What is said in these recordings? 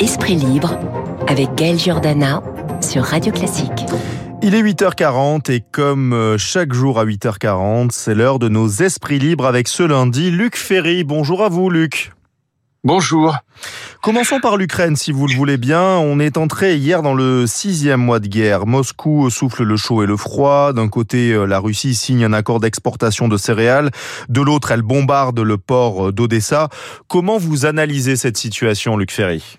Esprit libre avec Gaël Giordana sur Radio Classique. Il est 8h40 et comme euh, chaque jour à 8h40, c'est l'heure de nos esprits libres avec ce lundi Luc Ferry. Bonjour à vous Luc. Bonjour. Commençons par l'Ukraine, si vous le voulez bien. On est entré hier dans le sixième mois de guerre. Moscou souffle le chaud et le froid. D'un côté, euh, la Russie signe un accord d'exportation de céréales. De l'autre, elle bombarde le port d'Odessa. Comment vous analysez cette situation, Luc Ferry?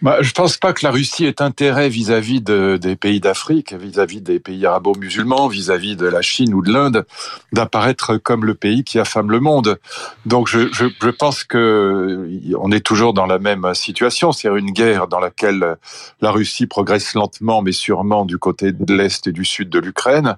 bah, je pense pas que la Russie ait intérêt vis-à-vis de, des pays d'Afrique, vis-à-vis des pays arabo-musulmans, vis-à-vis de la Chine ou de l'Inde, d'apparaître comme le pays qui affame le monde. Donc je, pense que on est toujours dans la même situation, c'est une guerre dans laquelle la Russie progresse lentement mais sûrement du côté de l'est et du sud de l'Ukraine,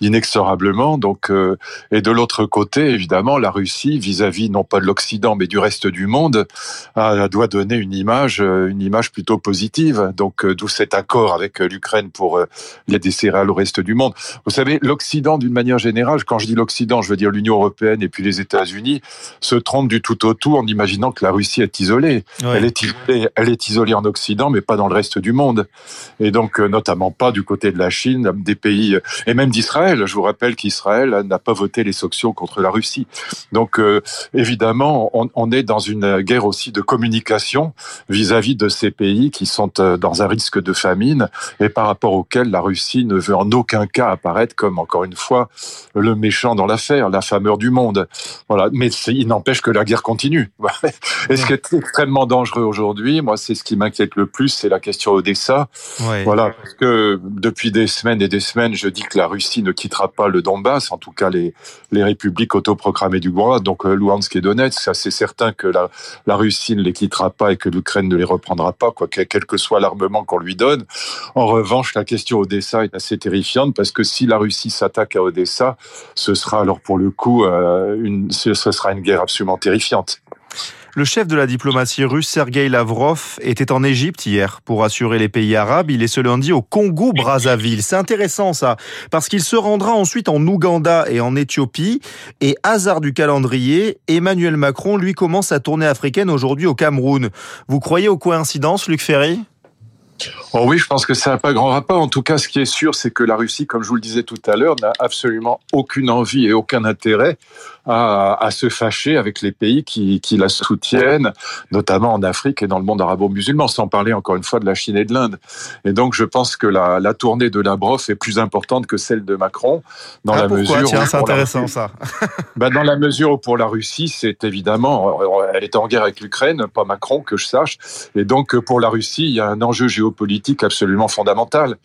inexorablement. Donc euh, et de l'autre côté, évidemment, la Russie vis-à-vis non pas de l'Occident mais du reste du monde, doit donner une image, une image plutôt positive. Donc euh, d'où cet accord avec euh, l'Ukraine pour euh, des céréales au reste du monde. Vous savez, l'Occident, d'une manière générale, quand je dis l'Occident, je veux dire l'Union européenne et puis les États-Unis, se trompe du tout au tout en imaginant que la Russie est isolée. Elle est isolée, elle est isolée en Occident, mais pas dans le reste du monde. Et donc notamment pas du côté de la Chine, des pays et même d'Israël. Je vous rappelle qu'Israël n'a pas voté les sanctions contre la Russie. Donc évidemment, on, on, est dans une guerre aussi de communication vis-à-vis -vis de ces pays qui sont euh, dans un risque de famine et par rapport auquel la Russie ne veut en aucun cas apparaître comme, encore une fois, le méchant dans l'affaire, la fameur du monde. Voilà. Mais il n'empêche que la guerre continue. et ce qui est extrêmement dangereux aujourd'hui, moi, c'est ce qui m'inquiète le plus, c'est la question Odessa. Voilà. Parce que depuis des semaines et des semaines, je dis que la Russie ne quittera pas le Donbass, en tout cas les, les républiques autoproclamées du droit, donc euh, Luhansk et Donetsk. C'est certain que la, la Russie ne les quittera pas et que l'Ukraine ne les reprendra pas, quoi, quel que soit l'armement qu'on lui donne. En revanche, la question Odessa est assez terrifiante parce que si la Russie s'attaque à Odessa, ce sera alors pour le coup euh, une, ce sera une guerre absolument terrifiante. Le chef de la diplomatie russe, Sergei Lavrov, était en Égypte hier pour assurer les pays arabes. Il est ce lundi au Congo-Brazzaville. C'est intéressant ça, parce qu'il se rendra ensuite en Ouganda et en Éthiopie. Et hasard du calendrier, Emmanuel Macron, lui, commence sa tournée africaine aujourd'hui au Cameroun. Vous croyez aux coïncidences, Luc Ferry? Oh oui, je pense que ça n'a pas grand rapport. En tout cas, ce qui est sûr, c'est que la Russie, comme je vous le disais tout à l'heure, n'a absolument aucune envie et aucun intérêt à, à se fâcher avec les pays qui, qui, la soutiennent, notamment en Afrique et dans le monde arabo-musulman, sans parler encore une fois de la Chine et de l'Inde. Et donc, je pense que la, la tournée de Lavrov est plus importante que celle de Macron, dans ah, la pourquoi mesure. Tiens, c'est intéressant ça. ben, dans la mesure où pour la Russie, c'est évidemment, elle est en guerre avec l'Ukraine, pas Macron que je sache, et donc pour la Russie, il y a un enjeu géopolitique absolument fondamental.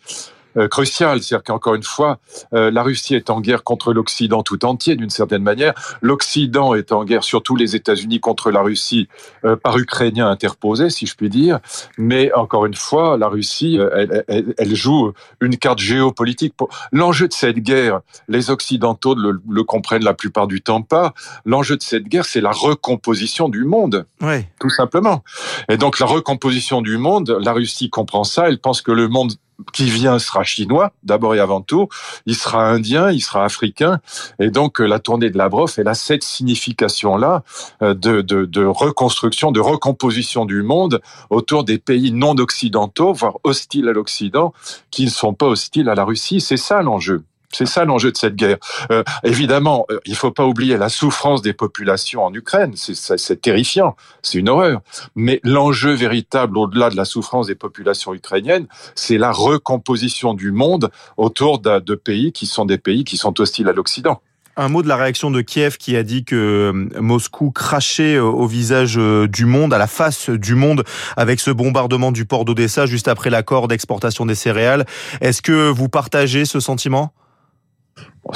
Euh, crucial. C'est-à-dire qu'encore une fois, euh, la Russie est en guerre contre l'Occident tout entier, d'une certaine manière. L'Occident est en guerre, surtout les États-Unis, contre la Russie euh, par Ukrainiens interposés, si je puis dire. Mais encore une fois, la Russie, elle, elle, elle joue une carte géopolitique. L'enjeu de cette guerre, les Occidentaux le, le, comprennent la plupart du temps pas. L'enjeu de cette guerre, c'est la recomposition du monde, oui. tout simplement. Et donc la recomposition du monde, la Russie comprend ça. Elle pense que le monde qui vient sera chinois, d'abord et avant tout, il sera indien, il sera africain, et donc euh, la tournée de Lavrov, elle a cette signification-là euh, de, de, de, reconstruction, de recomposition du monde autour des pays non occidentaux, voire hostiles à l'Occident, qui ne sont pas hostiles à la Russie. C'est ça l'enjeu. C'est ça l'enjeu de cette guerre. Euh, évidemment, euh, il ne faut pas oublier la souffrance des populations en Ukraine. C'est terrifiant, c'est une horreur. Mais l'enjeu véritable, au-delà de la souffrance des populations ukrainiennes, c'est la recomposition du monde autour de, pays qui sont des pays qui sont hostiles à l'Occident. Un mot de la réaction de Kiev qui a dit que euh, Moscou crachait au visage du monde, à la face du monde, avec ce bombardement du port d'Odessa juste après l'accord d'exportation des céréales. Est-ce que vous partagez ce sentiment?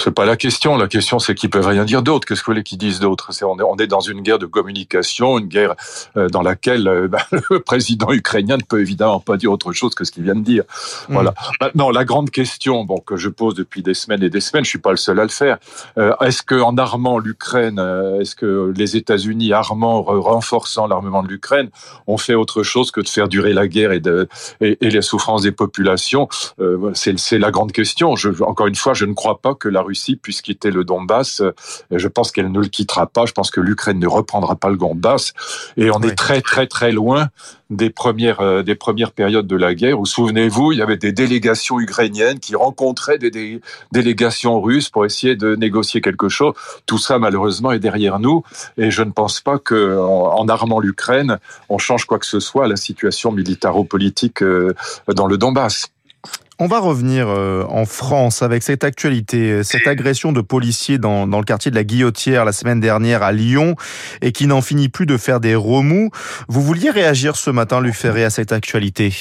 C'est pas la question. La question, c'est qu'ils peuvent rien dire d'autre. Qu'est-ce que vous voulez qu'ils disent d'autre? C'est on est, on est dans une guerre de communication, une guerre euh, dans laquelle euh, bah, le président ukrainien ne peut évidemment pas dire autre chose que ce qu'il vient de dire. Mm. Voilà. Maintenant, la grande question, bon, que je pose depuis des semaines et des semaines, je suis pas le seul à le faire. Euh, est-ce que en armant l'Ukraine, est-ce que les États-Unis armant, renforçant l'armement de l'Ukraine, ont fait autre chose que de faire durer la guerre et, de, et, et les souffrances des populations? C'est la grande question. Je, encore une fois, je ne crois pas que la la Russie puisse quitter le Donbass. Et je pense qu'elle ne le quittera pas. Je pense que l'Ukraine ne reprendra pas le Donbass. Et on est très très très loin des premières euh, des premières périodes de la guerre où souvenez-vous il y avait des délégations ukrainiennes qui rencontraient des, délégations russes pour essayer de négocier quelque chose tout ça malheureusement est derrière nous et je ne pense pas que en, armant l'Ukraine on change quoi que ce soit à la situation militaro-politique euh, dans le Donbass on va revenir euh, en France avec cette actualité, cette agression de policiers dans, le quartier de la Guillotière la semaine dernière à Lyon et qui n'en finit plus de faire des remous. Vous vouliez réagir ce matin, Luc à cette actualité?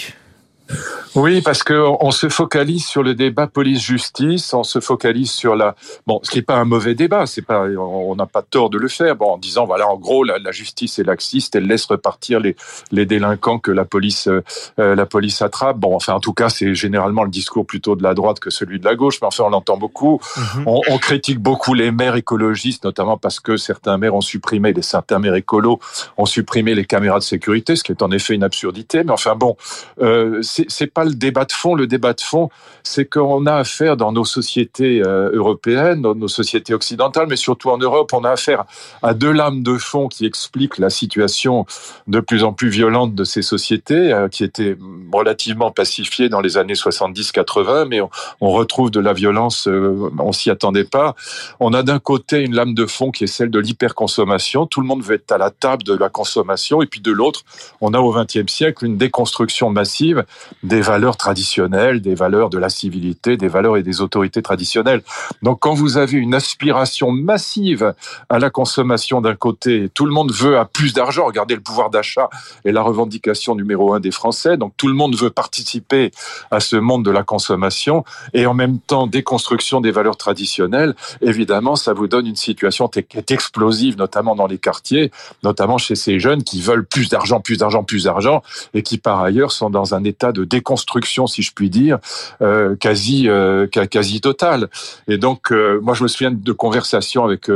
Oui, parce que on se focalise sur le débat police-justice, on se focalise sur la bon, ce qui n'est pas un mauvais débat, c'est pas, on n'a pas tort de le faire, bon, en disant voilà, en gros, la, justice est laxiste, elle laisse repartir les les délinquants que la police euh, la police attrape. Bon, enfin, en tout cas, c'est généralement le discours plutôt de la droite que celui de la gauche, mais enfin, on l'entend beaucoup. Mhm. on, on, critique beaucoup les maires écologistes, notamment parce que certains maires ont supprimé, les certains maires écolos ont supprimé les caméras de sécurité, ce qui est en effet une absurdité. Mais enfin, bon, euh, c'est pas le débat de fond. Le débat de fond, c'est qu'on a affaire dans nos sociétés euh, européennes, dans nos sociétés occidentales, mais surtout en Europe, on a affaire à deux lames de fond qui expliquent la situation de plus en plus violente de ces sociétés, euh, qui étaient relativement pacifiées dans les années 70-80, mais on, retrouve de la violence, euh, on s'y attendait pas. On a d'un côté une lame de fond qui est celle de l'hyperconsommation. Tout le monde veut être à la table de la consommation, et puis de l'autre, on a au XXe siècle une déconstruction massive des valeurs traditionnelles, des valeurs de la civilité, des valeurs et des autorités traditionnelles. Donc quand vous avez une aspiration massive à la consommation d'un côté, tout le monde veut à plus d'argent, regardez le pouvoir d'achat et la revendication numéro un des Français, donc tout le monde veut participer à ce monde de la consommation et en même temps déconstruction des valeurs traditionnelles, évidemment ça vous donne une situation qui est explosive, notamment dans les quartiers, notamment chez ces jeunes qui veulent plus d'argent, plus d'argent, plus d'argent et qui par ailleurs sont dans un état de déconstruction, si je puis dire, euh, quasi euh, quasi totale. Et donc, euh, moi, je me souviens de conversations avec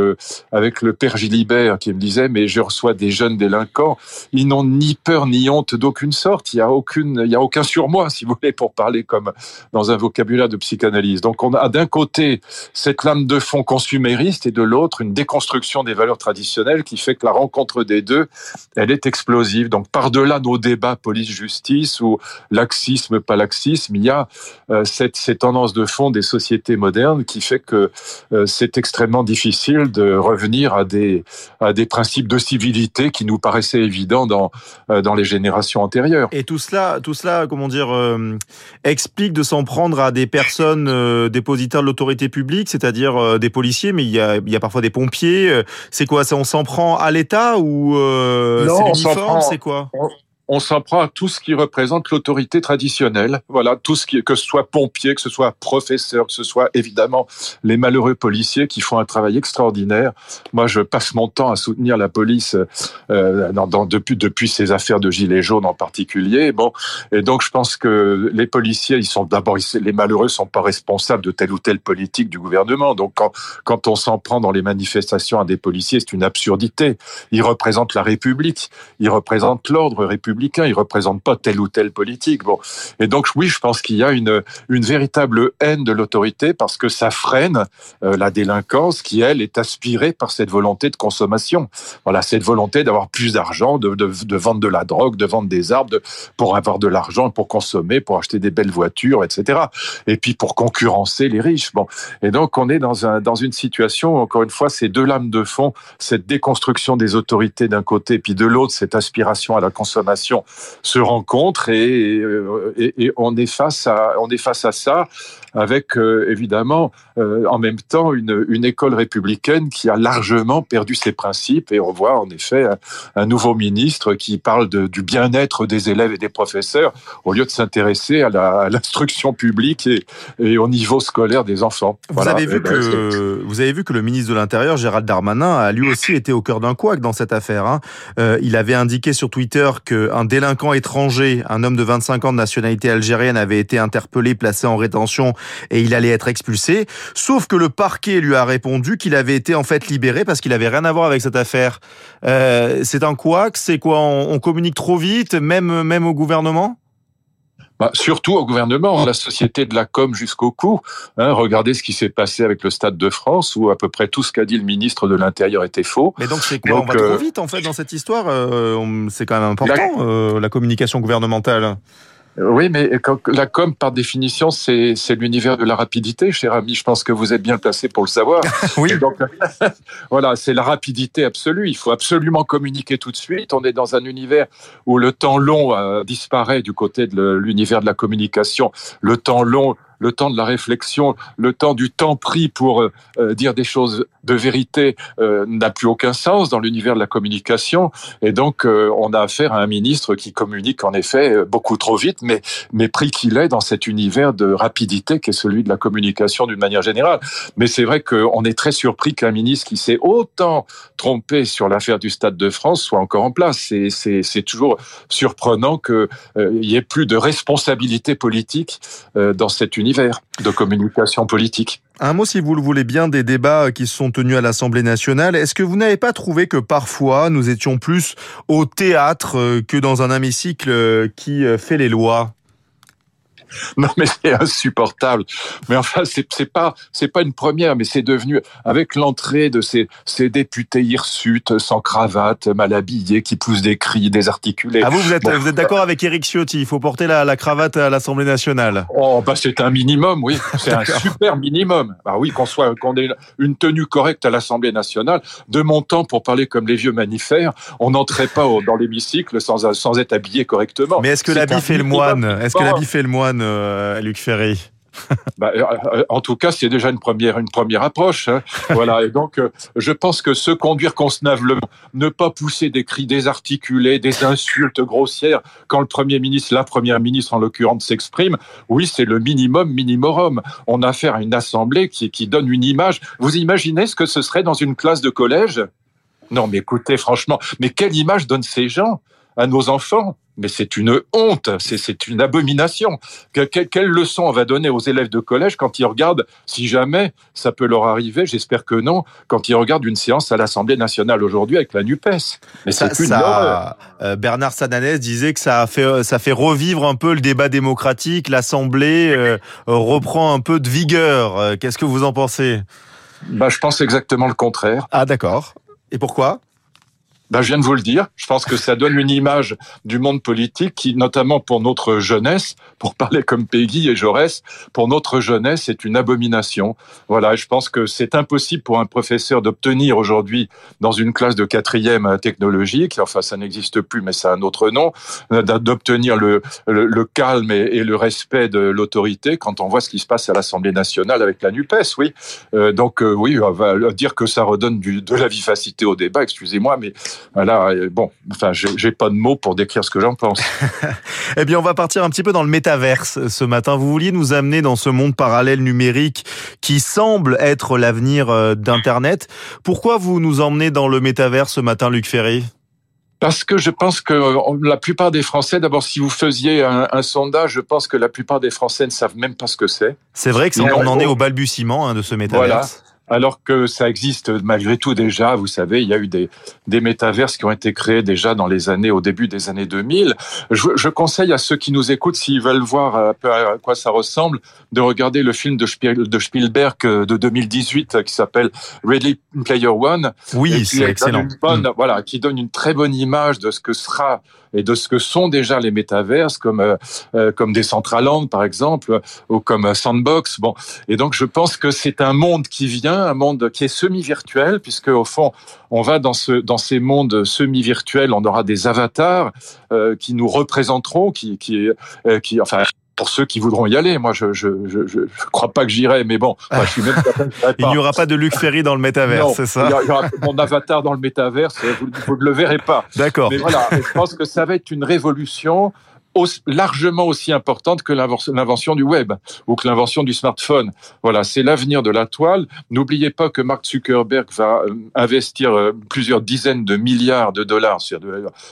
avec le père Gilibert qui me disait, mais je reçois des jeunes délinquants, ils n'ont ni peur ni honte d'aucune sorte. Il y a aucune, il y a aucun surmoi, si vous voulez, pour parler comme dans un vocabulaire de psychanalyse. Donc, on a d'un côté cette lame de fond consumériste et de l'autre une déconstruction des valeurs traditionnelles qui fait que la rencontre des deux, elle est explosive. Donc, par-delà nos débats police-justice ou laxisme, pas laxisme, il y a euh, cette, cette, tendance de fond des sociétés modernes qui fait que euh, c'est extrêmement difficile de revenir à des, à des principes de civilité qui nous paraissaient évidents dans, euh, dans les générations antérieures. Et tout cela, tout cela comment dire, explique de s'en prendre à des personnes dépositaires de l'autorité publique, c'est-à-dire des policiers, mais il y, a, il y a parfois des pompiers. C'est quoi ça On s'en prend à l'État ou c'est l'uniforme C'est quoi? On s'en prend à tout ce qui représente l'autorité traditionnelle. Voilà, tout ce qui, que ce soit pompier, que ce soit professeur, que ce soit évidemment les malheureux policiers qui font un travail extraordinaire. Moi, je passe mon temps à soutenir la police euh, dans, depuis ces affaires de gilets jaunes en particulier. Bon, et donc je pense que les policiers, ils sont d'abord les malheureux sont pas responsables de telle ou telle politique du gouvernement. Donc quand quand on s'en prend dans les manifestations à des policiers, c'est une absurdité. Ils représentent la République, ils représentent l'ordre républicain républicain, il représente pas telle ou telle politique. Bon, et donc oui, je pense qu'il y a une véritable haine de l'autorité parce que ça freine euh, la délinquance qui elle est aspirée par cette volonté de consommation. Voilà, cette volonté d'avoir plus d'argent, de, vendre de la drogue, de vendre des arbres, pour avoir de l'argent, pour consommer, pour acheter des belles voitures, etc. Et puis pour concurrencer les riches. Bon, et donc on est dans un dans une situation encore une fois ces deux lames de fond, cette déconstruction des autorités d'un côté, puis de l'autre cette aspiration à la consommation se rencontrent euh, et, on est face à ça avec euh, évidemment euh, en même temps une, une, école républicaine qui a largement perdu ses principes et on voit en effet un, nouveau ministre qui parle de, du bien-être des élèves et des professeurs au lieu de s'intéresser à l'instruction publique et, et, au niveau scolaire des enfants. Vous avez vu ben, que vous avez vu que le ministre de l'Intérieur Gérald Darmanin a lui aussi été au cœur d'un couac dans cette affaire. Hein. Euh, il avait indiqué sur Twitter qu'un délinquant étranger, un homme de 25 ans de nationalité algérienne, avait été interpellé, placé en rétention et il allait être expulsé. Sauf que le parquet lui a répondu qu'il avait été en fait libéré parce qu'il avait rien à voir avec cette affaire. Euh, c'est un couac, c'est quoi? On, communique trop vite, même même au gouvernement? Bah, surtout au gouvernement, la société de la com jusqu'au cou. Hein, regardez ce qui s'est passé avec le Stade de France, où à peu près tout ce qu'a dit le ministre de l'Intérieur était faux. Mais donc c'est quoi? On va trop vite en fait dans cette histoire. c'est quand même important la communication gouvernementale. Oui, mais la com, par définition, c'est l'univers de la rapidité, cher ami. Je pense que vous êtes bien placé pour le savoir. oui. Donc, voilà, c'est la rapidité absolue. Il faut absolument communiquer tout de suite. On est dans un univers où le temps long euh, disparaît du côté de l'univers de la communication. Le temps long le temps de la réflexion, le temps du temps pris pour euh, euh, dire des choses de vérité euh, n'a plus aucun sens dans l'univers de la communication. Et donc, on a affaire à un ministre qui communique en effet beaucoup trop vite, mais, mais pris qu'il est dans cet univers de rapidité qui est celui de la communication d'une manière générale. Mais c'est vrai qu'on est très surpris qu'un ministre qui s'est autant trompé sur l'affaire du Stade de France soit encore en place. C'est toujours surprenant qu'il y ait plus de responsabilité politique dans cet univers Un mot, si vous le voulez bien, des débats qui se sont tenus à l'Assemblée nationale. Est-ce que vous n'avez pas trouvé que parfois nous étions plus au théâtre euh, que dans un hémicycle euh, qui euh, fait les lois? non, mais c'est insupportable. Mais enfin, c'est, pas, c'est pas une première, mais c'est devenu, avec l'entrée de ces, ces députés hirsutes, sans cravate, mal habillés, qui poussent des cris désarticulés. Ah, vous, vous êtes, vous êtes d'accord avec Éric Ciotti? Il faut porter la, la cravate à l'Assemblée nationale. Oh, bah, c'est un minimum, oui. C'est un super minimum. Bah oui, qu'on soit, qu'on ait une tenue correcte à l'Assemblée nationale. De mon temps, pour parler comme les vieux manifères, on n'entrait pas dans l'hémicycle sans, sans être habillé correctement. Mais est-ce que l'habit fait le moine? Est-ce que l'habit fait le moine? Euh, Luc Ferry bah, euh, euh, en tout cas, c'est déjà une première, une première approche. Hein. Voilà. Et donc, je pense que se conduire convenablement, ne pas pousser des cris désarticulés, des insultes grossières quand le Premier ministre, la Première ministre en l'occurrence, s'exprime, oui, c'est le minimum minimorum. On a affaire à une assemblée qui, qui donne une image. Vous imaginez ce que ce serait dans une classe de collège? Non, mais écoutez, franchement, mais quelle image donnent ces gens à nos enfants? Mais c'est une honte, c'est une abomination. quelle leçon on va donner aux élèves de collège quand ils regardent, si jamais ça peut leur arriver, j'espère que non, quand ils regardent une séance à l'Assemblée nationale aujourd'hui avec la NUPES Mais c'est une ça, euh, Bernard Sananès disait que ça a fait, ça fait revivre un peu le débat démocratique, l'Assemblée euh, reprend un peu de vigueur. Euh, qu'est-ce que vous en pensez? Bah, Je pense exactement le contraire. Ah d'accord. Et pourquoi? Ben, je viens de vous le dire. Je pense que ça donne une image du monde politique qui, notamment pour notre jeunesse, pour parler comme Peggy et Jaurès, pour notre jeunesse, c'est une abomination. Voilà, je pense que c'est impossible pour un professeur d'obtenir aujourd'hui dans une classe de quatrième technologique, enfin ça n'existe plus, mais c'est un autre nom, d'obtenir le, le, calme et, le respect de l'autorité quand on voit ce qui se passe à l'Assemblée nationale avec la Nupes. Oui, euh, donc euh, oui, on va dire que ça redonne du, de la vivacité au débat. Excusez-moi, mais voilà, bon, enfin, j'ai pas de mots pour décrire ce que j'en pense. eh bien, on va partir un petit peu dans le métaverse ce matin. Vous vouliez nous amener dans ce monde parallèle numérique qui semble être l'avenir euh, d'Internet. Pourquoi vous nous emmenez dans le métaverse ce matin, Luc Ferry? Parce que je pense que euh, la plupart des Français, d'abord, si vous faisiez un, sondage, je pense que la plupart des Français ne savent même pas ce que c'est. C'est vrai que on en est au balbutiement hein, de ce métaverse alors que ça existe malgré tout déjà. Vous savez, il y a eu des, des métaverses qui ont été créés déjà dans les années, au début des années 2000. Je, je conseille à ceux qui nous écoutent, s'ils veulent voir un peu à quoi ça ressemble, de regarder le film de, Spielberg euh, de 2018 euh, qui s'appelle Ready Player One. Oui, c'est excellent. Bonne, mm. Voilà, qui donne une très bonne image de ce que sera et de ce que sont déjà les métaverses comme euh, euh comme Decentraland par exemple ou comme Sandbox. Bon, et donc je pense que c'est un monde qui vient un monde qui est semi-virtuel, puisque au fond, on va dans, ce, dans ces mondes semi-virtuels, on aura des avatars euh, qui nous représenteront, qui, qui, euh, qui, enfin, pour ceux qui voudront y aller. Moi, je je, je, je crois pas que j'irai, mais bon, moi, je suis même Il n'y aura pas de Luc Ferry dans le métaverse, c'est ça Il y, aura mon avatar dans le métaverse, vous, vous ne le verrez pas. D'accord. Mais voilà, je pense que ça va être une révolution largement aussi importante que l'invention du web ou que l'invention du smartphone. Voilà, c'est l'avenir de la toile. N'oubliez pas que Mark Zuckerberg va euh, investir euh, plusieurs dizaines de milliards de dollars, c'est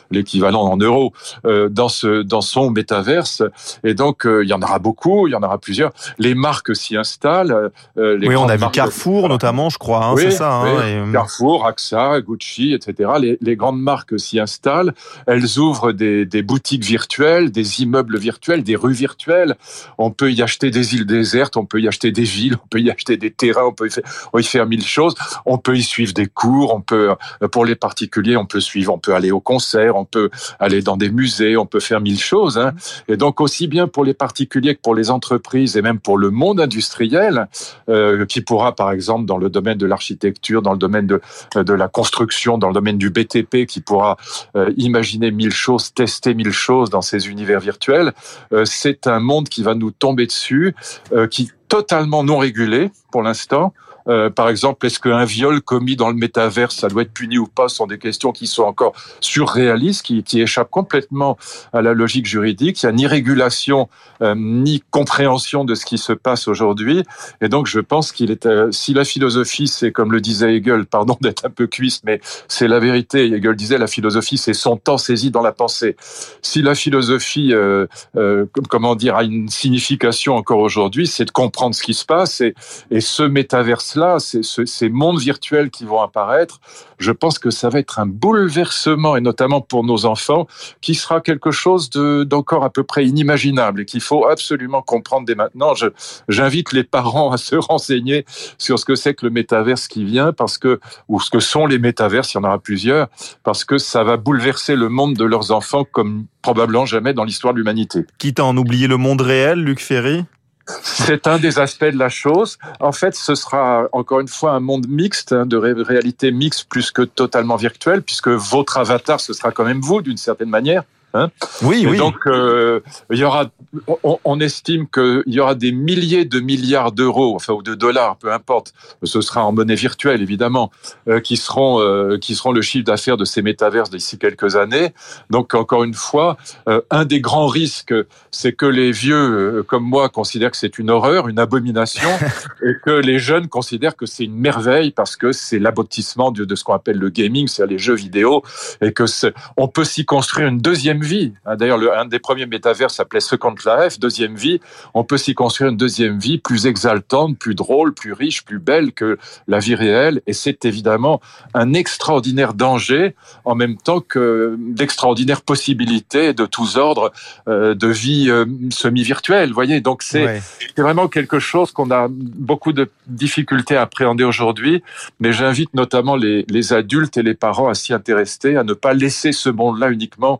l'équivalent en euros, euh, dans ce dans son métaverse. Et donc il y en aura beaucoup, il y en aura plusieurs. Les marques s'y installent. Les oui, on a vu Carrefour notamment, je crois, hein, c'est ça. Hein, Carrefour, AXA, Gucci, etc. Les, les grandes marques s'y installent. Elles ouvrent des, des boutiques virtuelles des immeubles virtuels, des rues virtuelles. On peut y acheter des îles désertes, on peut y acheter des villes, on peut y acheter des terrains, on peut y faire, mille choses. On peut y suivre des cours, on peut, pour les particuliers, on peut suivre, on peut aller au concert, on peut aller dans des musées, on peut faire mille choses. Hein. Et donc aussi bien pour les particuliers que pour les entreprises et même pour le monde industriel, euh, qui pourra par exemple dans le domaine de l'architecture, dans le domaine de, de la construction, dans le domaine du BTP, qui pourra euh, imaginer mille choses, tester mille choses dans ces univers virtuels. Euh, c'est un monde qui va nous tomber dessus, euh, qui totalement non régulé pour l'instant, euh, par exemple, est-ce qu'un viol commis dans le métaverse, ça doit être puni ou pas, ce sont des questions qui sont encore surréalistes, qui, échappent complètement à la logique juridique. Il n'y a ni régulation, euh, ni compréhension de ce qui se passe aujourd'hui. Et donc, je pense qu'il est, euh, si la philosophie, c'est comme le disait Hegel, pardon d'être un peu cuisse, mais c'est la vérité. Hegel disait, la philosophie, c'est son temps saisi dans la pensée. Si la philosophie, comment dire, a une signification encore aujourd'hui, c'est de comprendre ce qui se passe et, et ce métaverse ces, ces mondes virtuels qui vont apparaître, je pense que ça va être un bouleversement, et notamment pour nos enfants, qui sera quelque chose d'encore à peu près inimaginable et qu'il faut absolument comprendre dès maintenant. J'invite les parents à se renseigner sur ce que c'est que le métaverse qui vient, parce que ou ce que sont les métaverses, il y en aura plusieurs, parce que ça va bouleverser le monde de leurs enfants comme probablement jamais dans l'histoire de l'humanité. Quitte à en oublier le monde réel, Luc Ferry? C'est un des aspects de la chose. En fait, ce sera encore une fois un monde mixte, hein, de réalité mixte plus que totalement virtuel, puisque votre avatar, ce sera quand même vous, d'une certaine manière. Hein oui, oui. Donc, euh, il y aura, on, on estime qu'il y aura des milliers de milliards d'euros, enfin ou de dollars, peu importe. Ce sera en monnaie virtuelle, évidemment, euh, qui seront euh, qui seront le chiffre d'affaires de ces métaverses d'ici quelques années. Donc, encore une fois, un des grands risques, c'est que les vieux comme moi considèrent que c'est une horreur, une abomination, et que les jeunes considèrent que c'est une merveille parce que c'est l'aboutissement de, de ce qu'on appelle le gaming, c'est-à-dire les jeux vidéo, et que on peut s'y construire une deuxième vie. Hein, d'ailleurs, un des premiers métavers s'appelait Second Life, deuxième vie. On peut s'y construire une deuxième vie plus exaltante, plus drôle, plus riche, plus belle que la vie réelle. Et c'est évidemment un extraordinaire danger en même temps que d'extraordinaires possibilités de tous ordres euh, de vie euh, semi-virtuelle. Vous voyez, donc c'est ouais. vraiment quelque chose qu'on a beaucoup de difficultés à appréhender aujourd'hui. Mais j'invite notamment les, les adultes et les parents à s'y intéresser, à ne pas laisser ce monde-là uniquement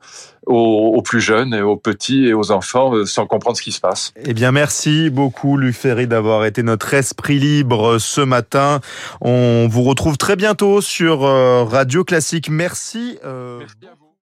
aux, aux, plus jeunes, et aux petits et aux enfants euh, sans comprendre ce qui se passe. Eh bien, merci beaucoup, Luc Ferry, d'avoir été notre esprit libre ce matin. On vous retrouve très bientôt sur euh, Radio Classique. Merci. Euh... merci